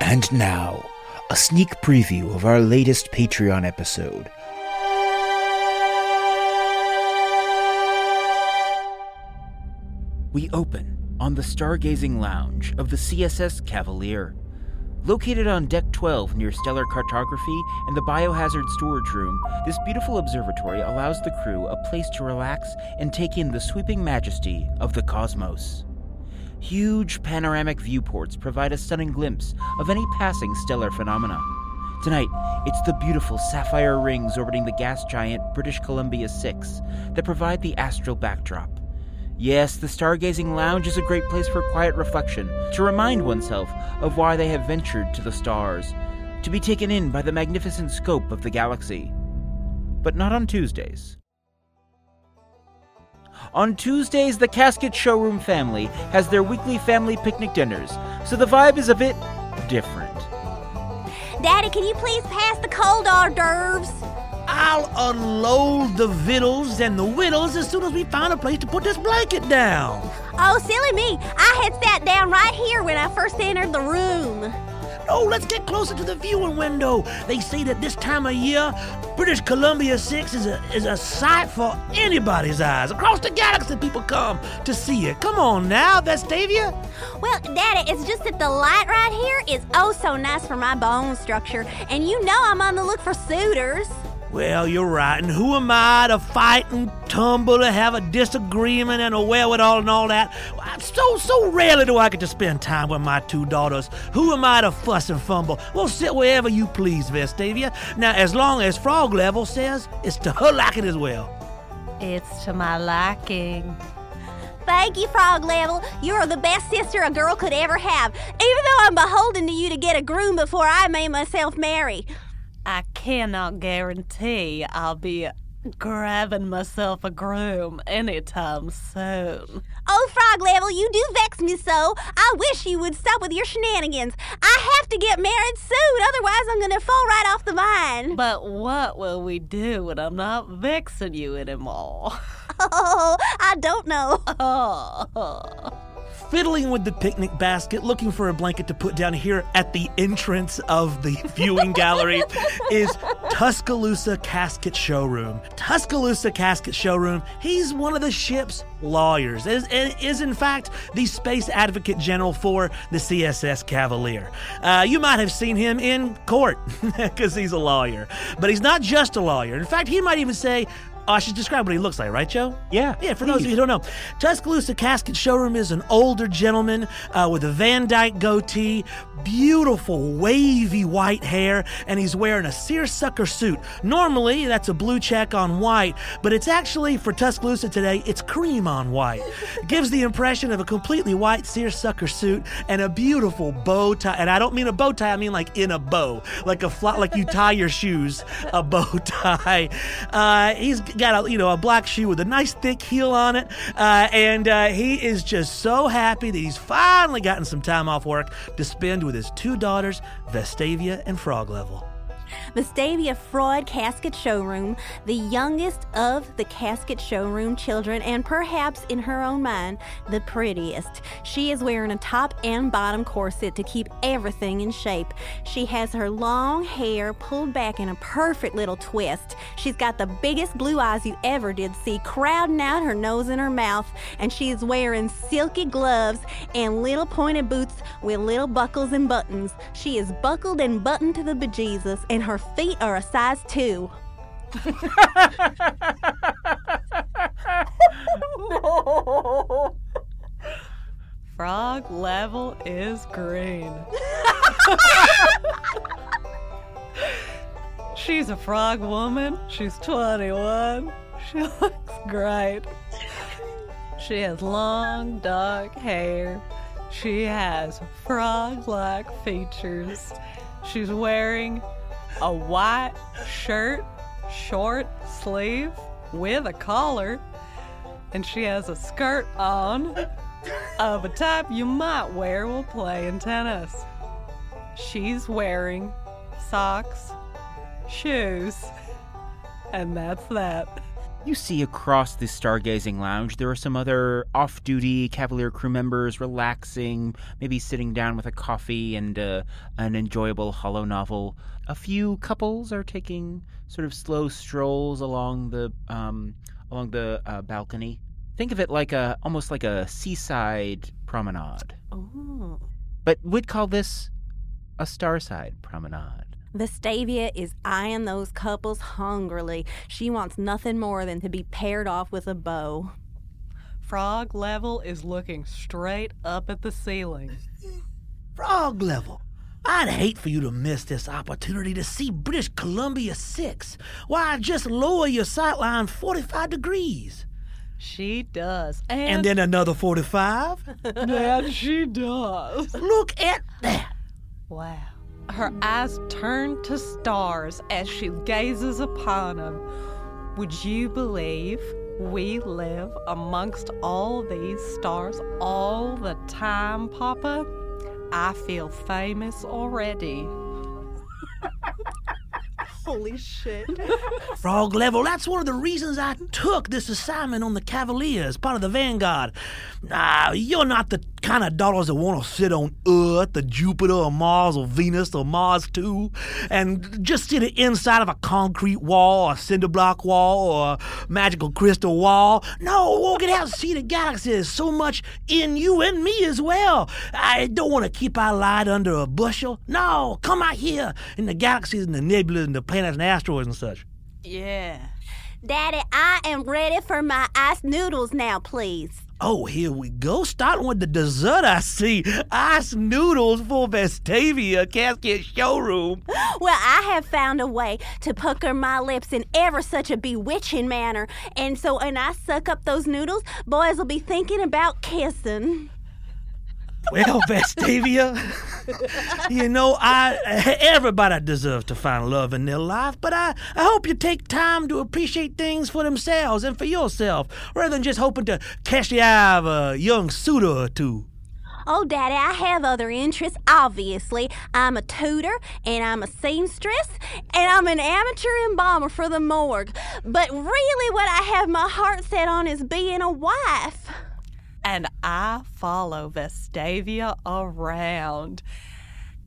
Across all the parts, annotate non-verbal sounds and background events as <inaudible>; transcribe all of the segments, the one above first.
And now, a sneak preview of our latest Patreon episode. We open on the stargazing lounge of the CSS Cavalier. Located on Deck 12 near stellar cartography and the biohazard storage room, this beautiful observatory allows the crew a place to relax and take in the sweeping majesty of the cosmos. Huge panoramic viewports provide a stunning glimpse of any passing stellar phenomena. Tonight, it's the beautiful sapphire rings orbiting the gas giant British Columbia 6 that provide the astral backdrop. Yes, the stargazing lounge is a great place for quiet reflection, to remind oneself of why they have ventured to the stars, to be taken in by the magnificent scope of the galaxy. But not on Tuesdays. On Tuesdays, the Casket Showroom family has their weekly family picnic dinners, so the vibe is a bit different. Daddy, can you please pass the cold hors d'oeuvres? I'll unload the victuals and the whittles as soon as we find a place to put this blanket down. Oh, silly me. I had sat down right here when I first entered the room. No, let's get closer to the viewing window. They say that this time of year, British Columbia 6 is a, is a sight for anybody's eyes. Across the galaxy, people come to see it. Come on now, Vestavia. Well, Daddy, it's just that the light right here is oh so nice for my bone structure, and you know I'm on the look for suitors. Well, you're right. And who am I to fight and tumble to have a disagreement and a wherewithal and all that? So, so rarely do I get to spend time with my two daughters. Who am I to fuss and fumble? Well, sit wherever you please, Vestavia. Now, as long as Frog Level says it's to her liking as well. It's to my liking. Thank you, Frog Level. You are the best sister a girl could ever have, even though I'm beholden to you to get a groom before I may myself marry. I cannot guarantee I'll be grabbing myself a groom anytime soon. Oh, Frog Level, you do vex me so. I wish you would stop with your shenanigans. I have to get married soon, otherwise, I'm going to fall right off the vine. But what will we do when I'm not vexing you anymore? <laughs> Oh, I don't know. <laughs> Oh. Fiddling with the picnic basket, looking for a blanket to put down here at the entrance of the <laughs> viewing gallery, is Tuscaloosa Casket Showroom. Tuscaloosa Casket Showroom, he's one of the ship's lawyers, is, is in fact the space advocate general for the CSS Cavalier. Uh, you might have seen him in court <laughs> because he's a lawyer, but he's not just a lawyer. In fact, he might even say, I should describe what he looks like, right, Joe? Yeah. Yeah, for those of you who don't know, Tuscaloosa Casket Showroom is an older gentleman uh, with a Van Dyke goatee, beautiful wavy white hair, and he's wearing a seersucker suit. Normally, that's a blue check on white, but it's actually, for Tuscaloosa today, it's cream on white. <laughs> Gives the impression of a completely white seersucker suit and a beautiful bow tie. And I don't mean a bow tie, I mean like in a bow, like a flat, like you tie your shoes, a bow <laughs> tie. Uh, he's got a you know a black shoe with a nice thick heel on it, uh, and uh, he is just so happy that he's finally gotten some time off work to spend with his two daughters, Vestavia and Frog Level. Vestavia Freud Casket Showroom, the youngest of the casket showroom children, and perhaps in her own mind, the prettiest. She is wearing a top and bottom corset to keep everything in shape. She has her long hair pulled back in a perfect little twist. She's got the biggest blue eyes you ever did see, crowding out her nose and her mouth, and she is wearing silky gloves and little pointed boots with little buckles and buttons. She is buckled and buttoned to the bejesus, and her feet are a size two. <laughs> Frog level is green. <laughs> She's a frog woman. She's 21. She looks great. She has long, dark hair. She has frog like features. She's wearing a white shirt, short sleeve with a collar, and she has a skirt on of a type you might wear while playing tennis. She's wearing socks, shoes, and that's that. You see across the stargazing lounge, there are some other off duty Cavalier crew members relaxing, maybe sitting down with a coffee and uh, an enjoyable holo novel. A few couples are taking sort of slow strolls along the um, along the uh, balcony. Think of it like a almost like a seaside promenade, Ooh. but we'd call this a starside promenade. Vestavia is eyeing those couples hungrily. She wants nothing more than to be paired off with a beau. Frog level is looking straight up at the ceiling. <laughs> Frog level. I'd hate for you to miss this opportunity to see British Columbia 6. Why, just lower your sightline 45 degrees. She does. And And, then another 45. <laughs> that she does. Look at that. Wow. Her eyes turn to stars as she gazes upon them. Would you believe we live amongst all these stars all the time, Papa? I feel famous already. <laughs> Holy shit. <laughs> Frog level, that's one of the reasons I took this assignment on the Cavaliers, part of the Vanguard. Nah, you're not the kind of daughters that want to sit on Earth or Jupiter or Mars or Venus or Mars too, and just sit inside of a concrete wall or cinder block wall or a magical crystal wall. No, we'll get out and see the galaxy. There's so much in you and me as well. I don't want to keep our light under a bushel. No, come out here in the galaxies and the nebulas and the planets and asteroids and such. Yeah. Daddy, I am ready for my ice noodles now, please. Oh, here we go. Starting with the dessert, I see. Ice noodles for Vestavia Casket Showroom. <gasps> Well, I have found a way to pucker my lips in ever such a bewitching manner. And so when I suck up those noodles, boys will be thinking about kissing. Well, <laughs> Vestavia, you know, I everybody deserves to find love in their life, but I, I hope you take time to appreciate things for themselves and for yourself, rather than just hoping to catch the eye of a young suitor or two. Oh, Daddy, I have other interests, obviously. I'm a tutor, and I'm a seamstress, and I'm an amateur embalmer for the morgue. But really, what I have my heart set on is being a wife. And I follow Vestavia around.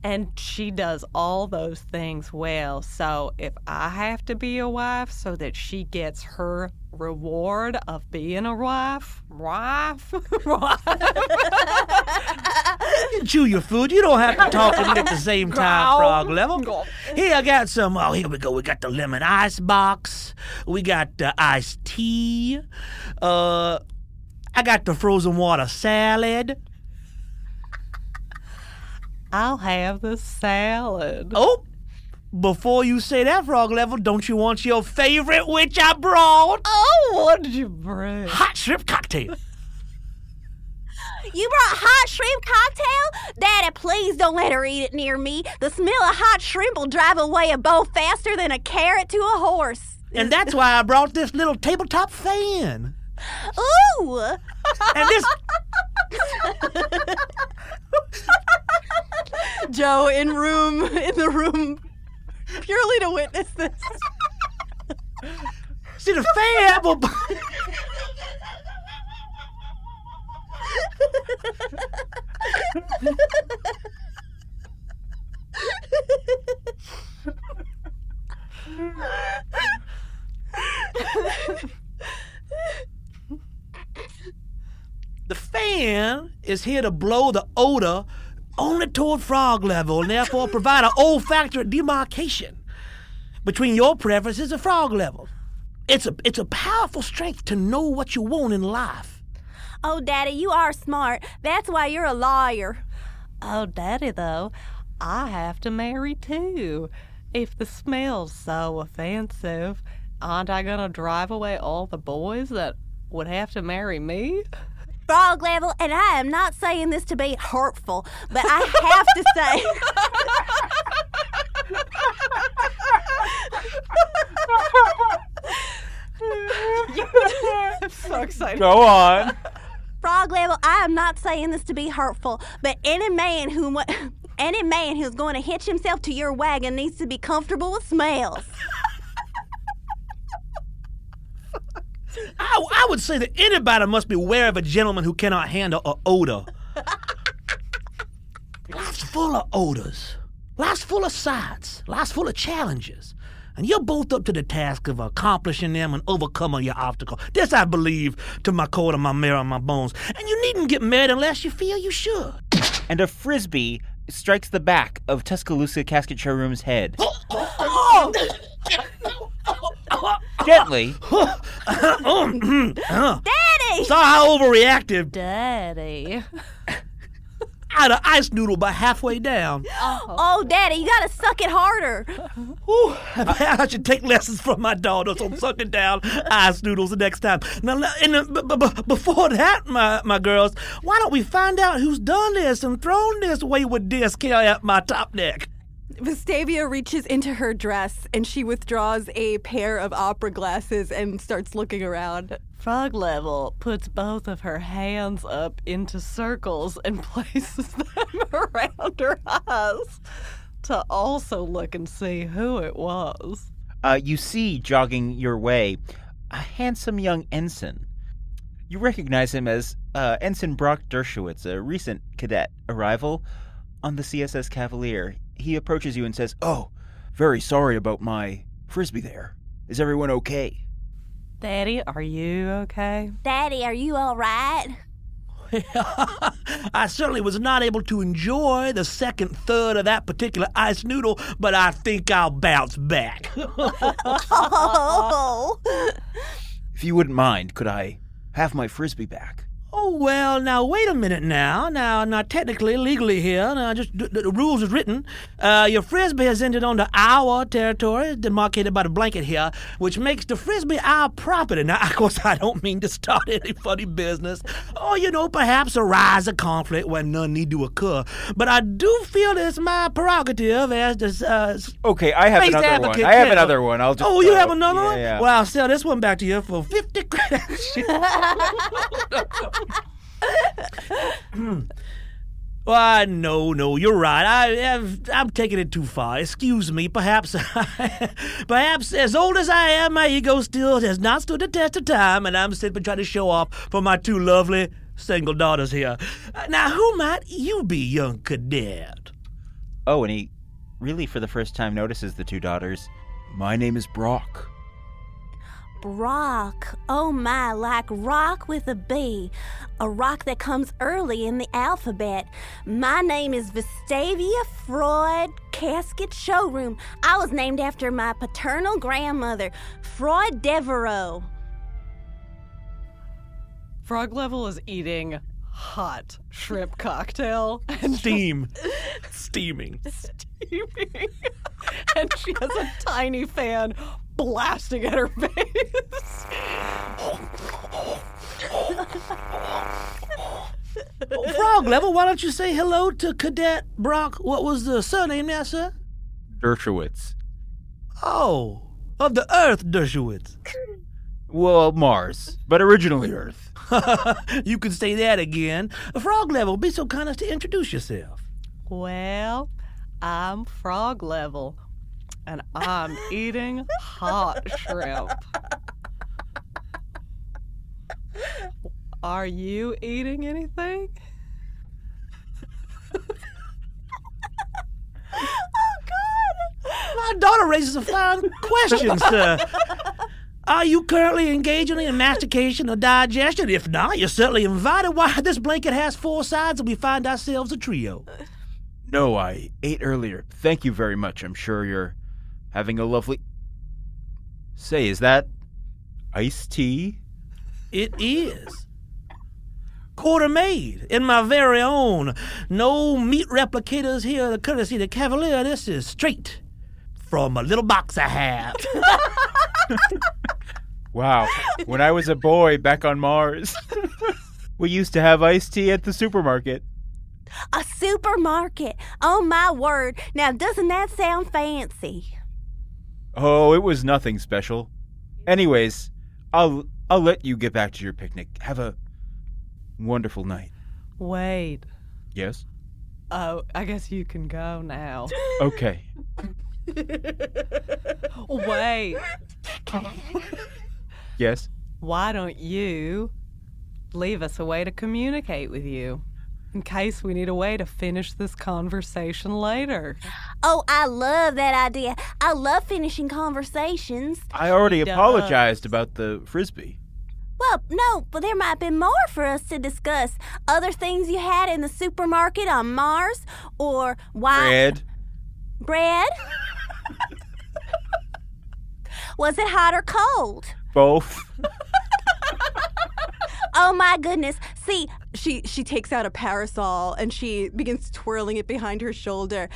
And she does all those things well. So if I have to be a wife so that she gets her reward of being a wife, wife, <laughs> wife. You chew your food. You don't have to talk to me at the same <laughs> time, frog level. Here, I got some. Oh, here we go. We got the lemon ice box. We got the iced tea. Uh, I got the frozen water salad. I'll have the salad. Oh, before you say that, frog level, don't you want your favorite, which I brought? Oh, what did you bring? Hot shrimp cocktail. You brought hot shrimp cocktail? Daddy, please don't let her eat it near me. The smell of hot shrimp will drive away a bow faster than a carrot to a horse. And that's why I brought this little tabletop fan. Ooh! And this. Joe in room in the room purely to witness this. See, the fan will. <laughs> The fan is here to blow the odor only toward frog level and therefore provide an olfactory demarcation between your preferences and frog level. It's a it's a powerful strength to know what you want in life. Oh, Daddy, you are smart. That's why you're a lawyer. Oh, Daddy, though, I have to marry too. If the smell's so offensive, aren't I gonna drive away all the boys that would have to marry me? Frog level, and I am not saying this to be hurtful, but I have to say. <laughs> I'm so excited. Go on. Frog level, I am not saying this to be hurtful, but any man who <laughs> any man who's going to hitch himself to your wagon needs to be comfortable with smells. I, I would say that anybody must be aware of a gentleman who cannot handle a odor. Life's full of odors. Life's full of sights. Life's full of challenges. And you're both up to the task of accomplishing them and overcoming your obstacle. This I believe to my core and my marrow and my bones. And you needn't get mad unless you feel you should. And a frisbee strikes the back of Tuscaloosa Casket Showroom's head. Oh, oh, oh! <laughs> <laughs> Gently. Daddy! Saw how overreactive. Daddy. I had an ice noodle by halfway down. <gasps> Oh, Daddy, you gotta suck it harder. Whew, <laughs> I should take lessons from my daughters on sucking down ice noodles the next time. Now, now, and, uh, b- b- b- before that, my, my girls, why don't we find out who's done this and thrown this wayward disc here at my top deck? Vestavia reaches into her dress and she withdraws a pair of opera glasses and starts looking around. Frog Level puts both of her hands up into circles and <laughs> places them <laughs> around her eyes to also look and see who it was. Uh, you see jogging your way a handsome young ensign. You recognize him as uh, Ensign Brock Dershowitz, a recent cadet arrival on the CSS Cavalier. He approaches you and says, Oh, very sorry about my frisbee there. Is everyone okay? Daddy, are you okay? Daddy, are you all right? <laughs> I certainly was not able to enjoy the second third of that particular ice noodle, but I think I'll bounce back. <laughs> Oh, If you wouldn't mind, could I have my frisbee back? Oh well, now wait a minute now. Now, now technically, legally here, now just the, the rules is written. Uh, your frisbee has entered onto our territory, demarcated by the blanket here, which makes the frisbee our property. Now, <laughs> of course, I don't mean to start <laughs> any funny business, or you know, perhaps arise a conflict where none need to occur. But I do feel it's my prerogative as the uh, Okay, I have Face another one. I have yeah. another one. I'll just. Oh, you uh, have another yeah, one? Yeah. Well, I'll sell this one back to you for 50 credits. <laughs> <laughs> Why, no, no, you're right. I, I'm taking it too far. Excuse me. Perhaps, <laughs> perhaps, as old as I am, my ego still has not stood the test of time, and I'm simply trying to show off for my two lovely single daughters here. Now, who might you be, young cadet? Oh, and he really, for the first time, notices the two daughters. My name is Brock. Brock. Oh my, like rock with a B. A rock that comes early in the alphabet. My name is Vestavia Freud Casket Showroom. I was named after my paternal grandmother, Freud Devereaux. Frog Level is eating hot shrimp cocktail <laughs> and Steam. <laughs> Steaming. steaming. <laughs> and she has a tiny fan blasting at her face. Frog level, why don't you say hello to Cadet Brock? What was the surname there, sir? Dershowitz. Oh, of the Earth, Dershowitz. Well, Mars, but originally Earth. <laughs> you can say that again. Frog level, be so kind as to introduce yourself. Well, I'm Frog Level and I'm eating hot shrimp. Are you eating anything? Oh god! My daughter raises a fine question, <laughs> sir. Are you currently engaging in mastication or digestion? If not, you're certainly invited. Why, this blanket has four sides and we find ourselves a trio. No, I ate earlier. Thank you very much. I'm sure you're having a lovely. Say, is that iced tea? It is. Quarter made in my very own. No meat replicators here, the courtesy of the Cavalier. This is straight from a little box I have. <laughs> Wow. when I was a boy back on Mars, <laughs> we used to have iced tea at the supermarket. A supermarket. Oh my word. Now, doesn't that sound fancy? Oh, it was nothing special. Anyways, I'll I'll let you get back to your picnic. Have a wonderful night. Wait. Yes? Oh, I guess you can go now. Okay. <laughs> Wait. Yes. why don't you leave us a way to communicate with you in case we need a way to finish this conversation later? Oh, I love that idea. I love finishing conversations. I already does. apologized about the frisbee. Well, no, but there might be more for us to discuss. Other things you had in the supermarket on Mars, or why Bread. bread? <laughs> Was it hot or cold? Both. <laughs> Oh my goodness. See, She she takes out a parasol and she begins twirling it behind her shoulder.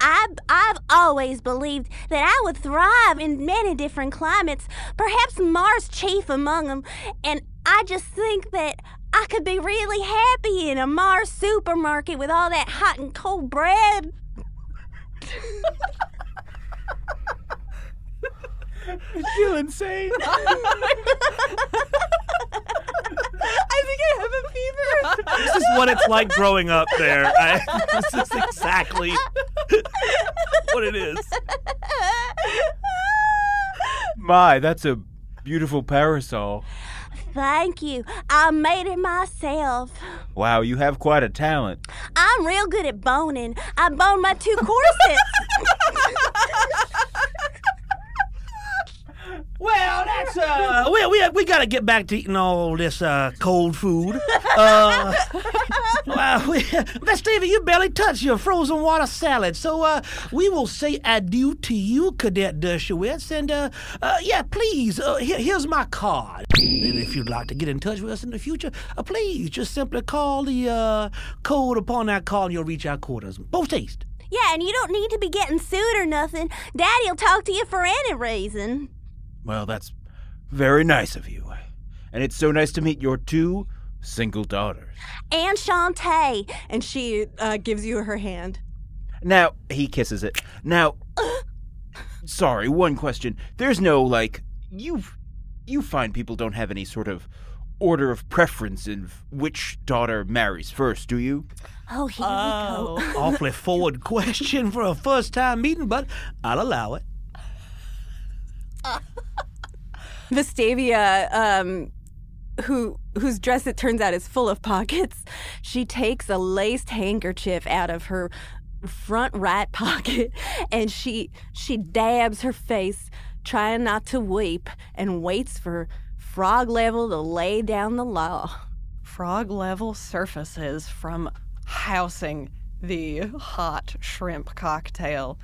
I've, I've always believed that I would thrive in many different climates, perhaps Mars chief among them. And I just think that I could be really happy in a Mars supermarket with all that hot and cold bread. you insane? <laughs> <laughs> I think I have a fever. <laughs> This is what it's like growing up there. I, <laughs> this is exactly what it is. My, that's a beautiful parasol. Thank you. I made it myself. Wow, you have quite a talent. I'm real good at boning. I boned my two corsets. <laughs> Well, that's uh, <laughs> we we we gotta get back to eating all this uh cold food. Uh, <laughs> well, we, Miss Stevie, you barely touched your frozen water salad, so uh, we will say adieu to you, Cadet Dershowitz, and uh, uh yeah, please, uh, here, here's my card. And if you'd like to get in touch with us in the future, uh, please just simply call the uh code upon that call, and you'll reach our quarters. Post haste. yeah, and you don't need to be getting sued or nothing. Daddy'll talk to you for any reason. Well, that's very nice of you. And it's so nice to meet your two single daughters. And Shantae. And she uh, gives you her hand. Now, he kisses it. Now, <laughs> sorry, one question. There's no, like, you you find people don't have any sort of order of preference in which daughter marries first, do you? Oh, here we go. Oh. Awfully forward <laughs> question for a first time meeting, but I'll allow it. <laughs> Vestavia, um, who whose dress it turns out is full of pockets, she takes a laced handkerchief out of her front right pocket <laughs> and she she dabs her face, trying not to weep, and waits for Frog Level to lay down the law. Frog level surfaces from housing the hot shrimp cocktail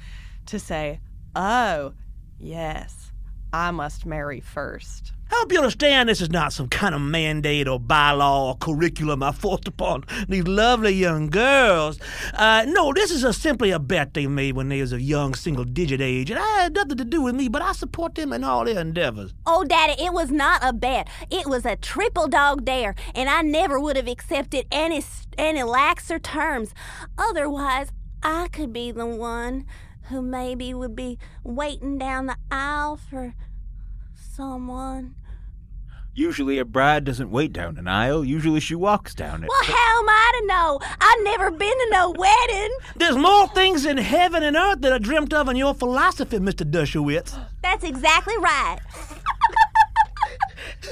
to say, Oh, yes, I must marry first. I hope you understand this is not some kind of mandate or bylaw or curriculum I forced upon these lovely young girls. Uh, no, this is a, simply a bet they made when they was a young single digit age, and I had nothing to do with me, but I support them in all their endeavors. Oh, Daddy, it was not a bet. It was a triple dog dare, and I never would have accepted any any laxer terms. Otherwise, I could be the one who maybe would be waiting down the aisle for someone. Usually a bride doesn't wait down an aisle, usually she walks down it. Well, how am I to know? I've never been to no wedding. There's more things in heaven and earth that are dreamt of in your philosophy, Mr. Dershowitz. That's exactly right.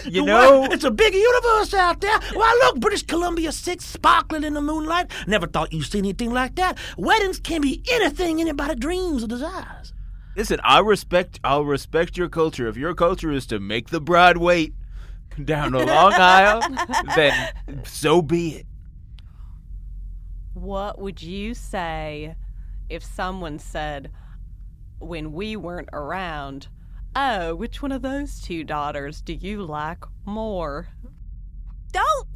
You know, Well, it's a big universe out there. Why, look, British Columbia 6 sparkling in the moonlight. Never thought you'd see anything like that. Weddings can be anything anybody dreams or desires. listen, I respect I'll respect your culture. If your culture is to make the bride wait down a long aisle, <laughs> then so be it. What would you say if someone said, when we weren't around, Oh, which one of those two daughters do you like more? Don't,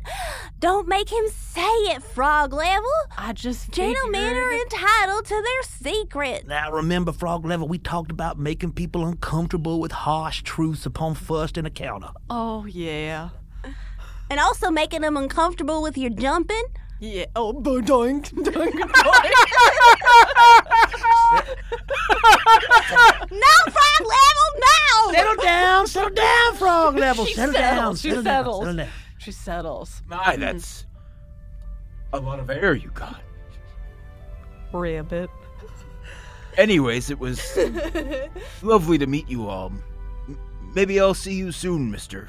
don't make him say it, Frog Level. I just Gentlemen are entitled to their secret. Now, remember, Frog Level, we talked about making people uncomfortable with harsh truths upon first encounter. Oh, yeah. And also making them uncomfortable with your jumping. Yeah. Oh, doink, doink, <laughs> No, Frog Level, no! Settle down, settle down, Frog Level. She settle down, settles, she settle down, settles. settle down. She settles. My, that's a lot of air you got. Ribbit. Anyways, it was lovely to meet you all. M- Maybe I'll see you soon, Mr.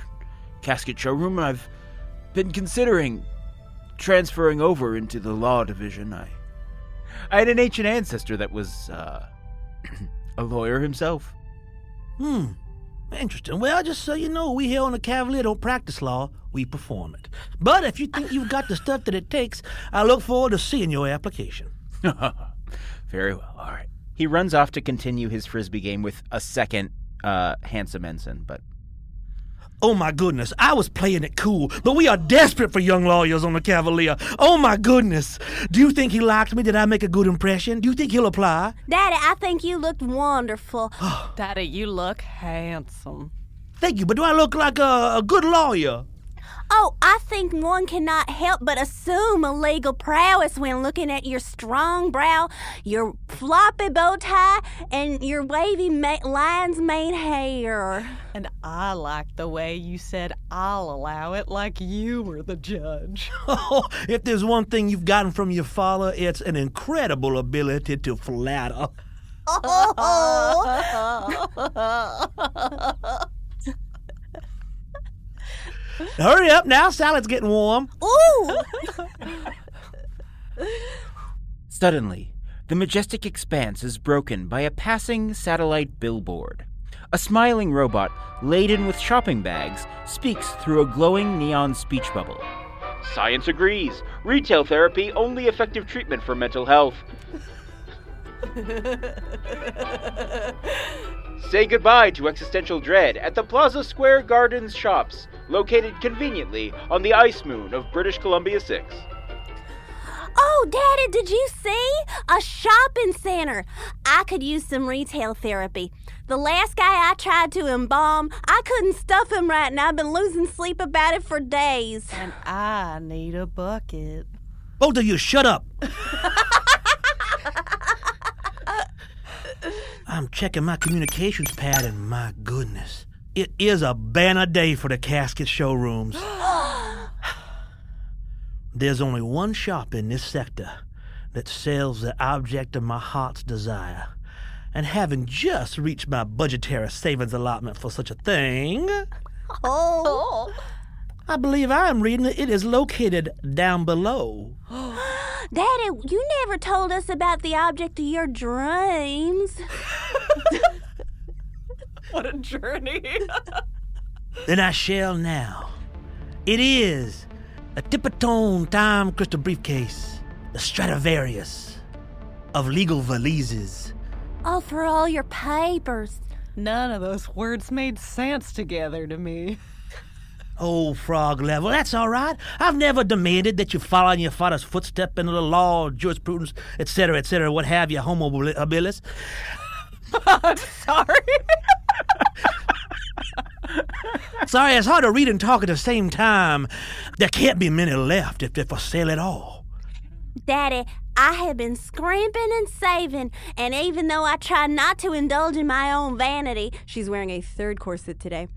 casket showroom, and I've been considering transferring over into the law division. I, I had an ancient ancestor that was uh, <clears throat> a lawyer himself. Hmm. Interesting. Well, just so you know, we here on the Cavalier don't practice law, we perform it. But if you think you've got the stuff that it takes, I look forward to seeing your application. <laughs> Very well. All right. He runs off to continue his frisbee game with a second uh, handsome ensign, but Oh my goodness, I was playing it cool, but we are desperate for young lawyers on the Cavalier. Oh my goodness. Do you think he liked me? Did I make a good impression? Do you think he'll apply? Daddy, I think you looked wonderful. <sighs> Daddy, you look handsome. Thank you, but do I look like a, a good lawyer? Oh, I think one cannot help but assume a legal prowess when looking at your strong brow, your floppy bow tie, and your wavy ma- lion's mane hair. And I like the way you said I'll allow it like you were the judge. <laughs> Oh, if there's one thing you've gotten from your father, it's an incredible ability to flatter. Oh. <laughs> <laughs> Hurry up now, salad's getting warm. Ooh! <laughs> Suddenly, the majestic expanse is broken by a passing satellite billboard. A smiling robot, laden with shopping bags, speaks through a glowing neon speech bubble. Science agrees. Retail therapy only effective treatment for mental health. <laughs> Say goodbye to existential dread at the Plaza Square Gardens shops, located conveniently on the ice moon of British Columbia 6. Oh, Daddy, did you see? A shopping center. I could use some retail therapy. The last guy I tried to embalm, I couldn't stuff him right, and I've been losing sleep about it for days. and I need a bucket. Both of you, shut up. <laughs> I'm checking my communications pad, and my goodness, it is a banner day for the casket showrooms. <gasps> There's only one shop in this sector that sells the object of my heart's desire. And having just reached my budgetary savings allotment for such a thing, Oh. I believe I am reading that it is located down below. <gasps> Daddy, you never told us about the object of your dreams. <laughs> What a journey. <laughs> Then I shall now. It is a Tippertone time crystal briefcase, the Stradivarius of legal valises. Oh, for all your papers. None of those words made sense together to me. <laughs> Oh, frog level, that's all right. I've never demanded that you follow in your father's footstep into the law, jurisprudence, etc., etc., what have you, homo habilis. <laughs> I'm Sorry. Sorry, it's hard to read and talk at the same time. There can't be many left if they're for sale at all. Daddy, I have been scrimping and saving, and even though I try not to indulge in my own vanity, she's wearing a third corset today.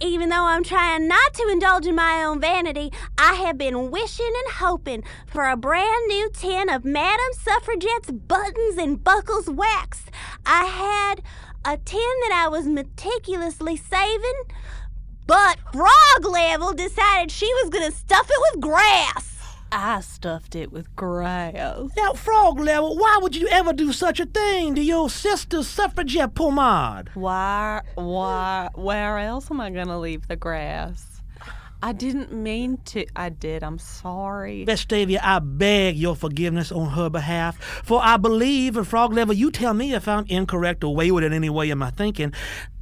Even though I'm trying not to indulge in my own vanity, I have been wishing and hoping for a brand new tin of Madam Suffragette's buttons and buckles wax. I had a tin that I was meticulously saving, but Frog Level decided she was gonna stuff it with grass. I stuffed it with grass. Now, frog level, why would you ever do such a thing to your sister's suffragette pomade? Why, why, where else am I gonna leave the grass? I didn't mean to. I did. I'm sorry. Vestavia, I beg your forgiveness on her behalf, for I believe, and Frog Level, you tell me if I'm incorrect or wayward in any way in my thinking,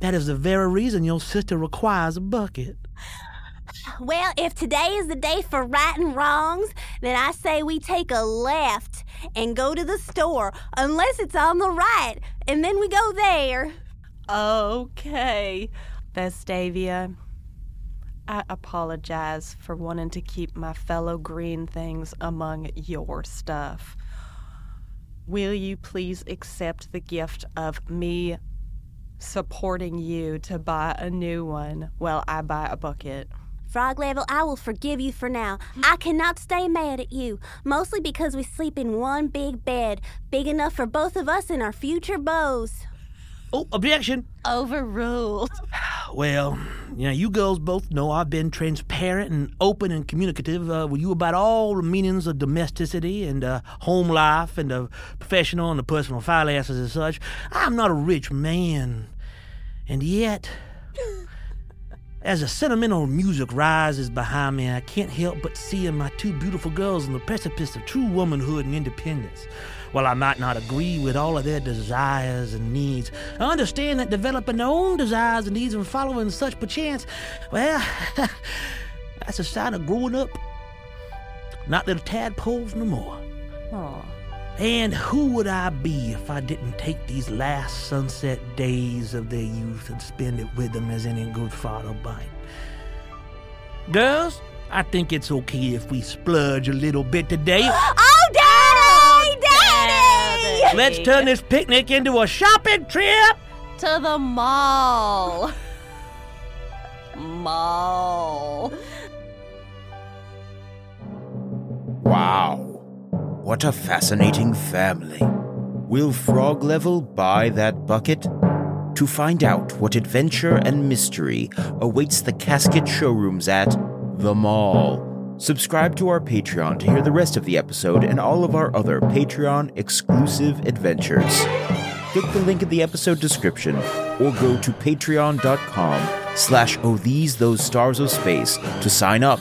that is the very reason your sister requires a bucket. Well, if today is the day for right and wrongs, then I say we take a left and go to the store, unless it's on the right, and then we go there. Okay. Vestavia, I apologize for wanting to keep my fellow green things among your stuff. Will you please accept the gift of me supporting you to buy a new one while I buy a bucket? Frog Level, I will forgive you for now. I cannot stay mad at you, mostly because we sleep in one big bed, big enough for both of us and our future beaux. Oh, objection! Overruled. <sighs> well, you know, you girls both know I've been transparent and open and communicative uh, with you about all the meanings of domesticity and uh, home life and the professional and the personal finances and such. I'm not a rich man. And yet, <laughs> as the sentimental music rises behind me, I can't help but seeing my two beautiful girls on the precipice of true womanhood and independence. While I might not agree with all of their desires and needs, I understand that developing their own desires and needs and following such perchance, well, <laughs> that's a sign of growing up. Not little tadpoles no more. Aw. And who would I be if I didn't take these last sunset days of their youth and spend it with them as any good father might? Girls, I think it's okay if we splurge a little bit today. <gasps> Daddy! Daddy! Let's turn this picnic into a shopping trip. To the mall. mall. Wow. What a fascinating family. Will Frog Level buy that bucket? To find out what adventure and mystery awaits the casket showrooms at the mall. Subscribe to our Patreon to hear the rest of the episode and all of our other Patreon exclusive adventures. Click the link in the episode description or go to patreon.com slash oh these those stars of space to sign up